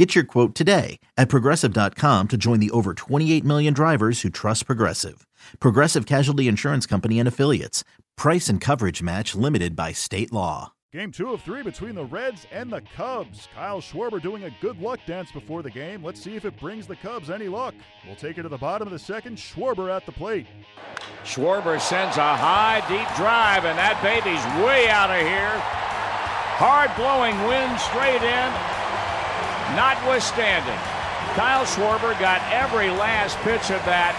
Get your quote today at progressive.com to join the over 28 million drivers who trust Progressive. Progressive Casualty Insurance Company and Affiliates. Price and coverage match limited by state law. Game two of three between the Reds and the Cubs. Kyle Schwarber doing a good luck dance before the game. Let's see if it brings the Cubs any luck. We'll take it to the bottom of the second. Schwarber at the plate. Schwarber sends a high, deep drive, and that baby's way out of here. Hard blowing wind straight in. Notwithstanding, Kyle Schwarber got every last pitch of that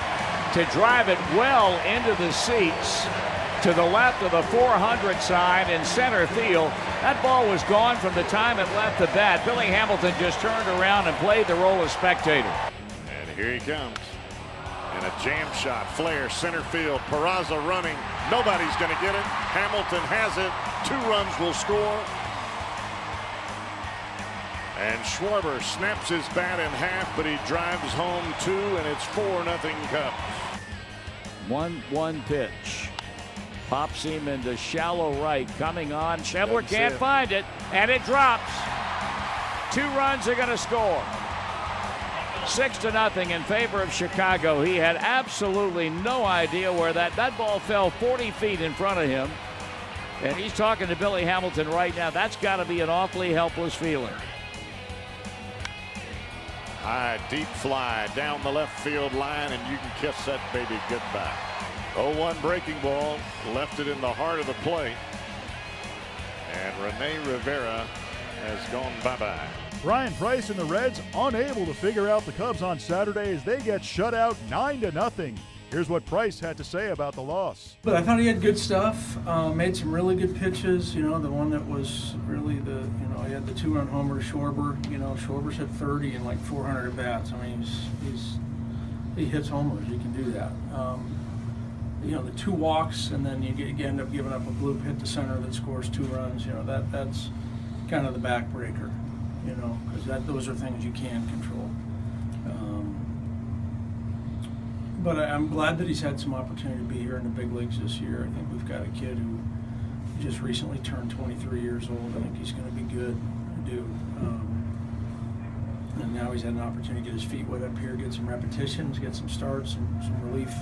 to drive it well into the seats to the left of the 400 side in center field. That ball was gone from the time it left the bat. Billy Hamilton just turned around and played the role of spectator. And here he comes. And a jam shot, flare, center field. Peraza running. Nobody's going to get it. Hamilton has it. Two runs will score. And Schwarber snaps his bat in half, but he drives home two, and it's 4 nothing Cubs. 1 1 pitch. Pops him into shallow right. Coming on. Schebler can't it. find it, and it drops. Two runs are going to score. Six to nothing in favor of Chicago. He had absolutely no idea where that that ball fell 40 feet in front of him. And he's talking to Billy Hamilton right now. That's got to be an awfully helpless feeling. High, deep fly down the left field line, and you can kiss that baby goodbye. 0-1 breaking ball, left it in the heart of the plate. And Rene Rivera has gone bye-bye. Bryan Price and the Reds unable to figure out the Cubs on Saturday as they get shut out 9 to nothing. Here's what Price had to say about the loss. But I thought he had good stuff. Uh, made some really good pitches. You know, the one that was really the you know he had the two-run homer to Schwarber. You know, Schwarber's hit 30 and like 400 at bats. I mean, he's, he's he hits homers. He can do that. Um, you know, the two walks and then you, get, you end up giving up a bloop hit to center that scores two runs. You know, that that's kind of the backbreaker. You know, because that those are things you can control. Um, but I, am glad that he's had some opportunity to be here in the big leagues this year. I think we've got a kid who just recently turned 23 years old. I think he's going to be good do. Um, and now he's had an opportunity to get his feet wet up here, get some repetitions, get some starts, some, some relief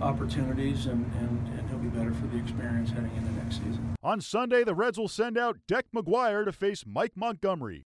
opportunities, and, and, and he'll be better for the experience heading into next season. On Sunday, the Reds will send out Deck McGuire to face Mike Montgomery.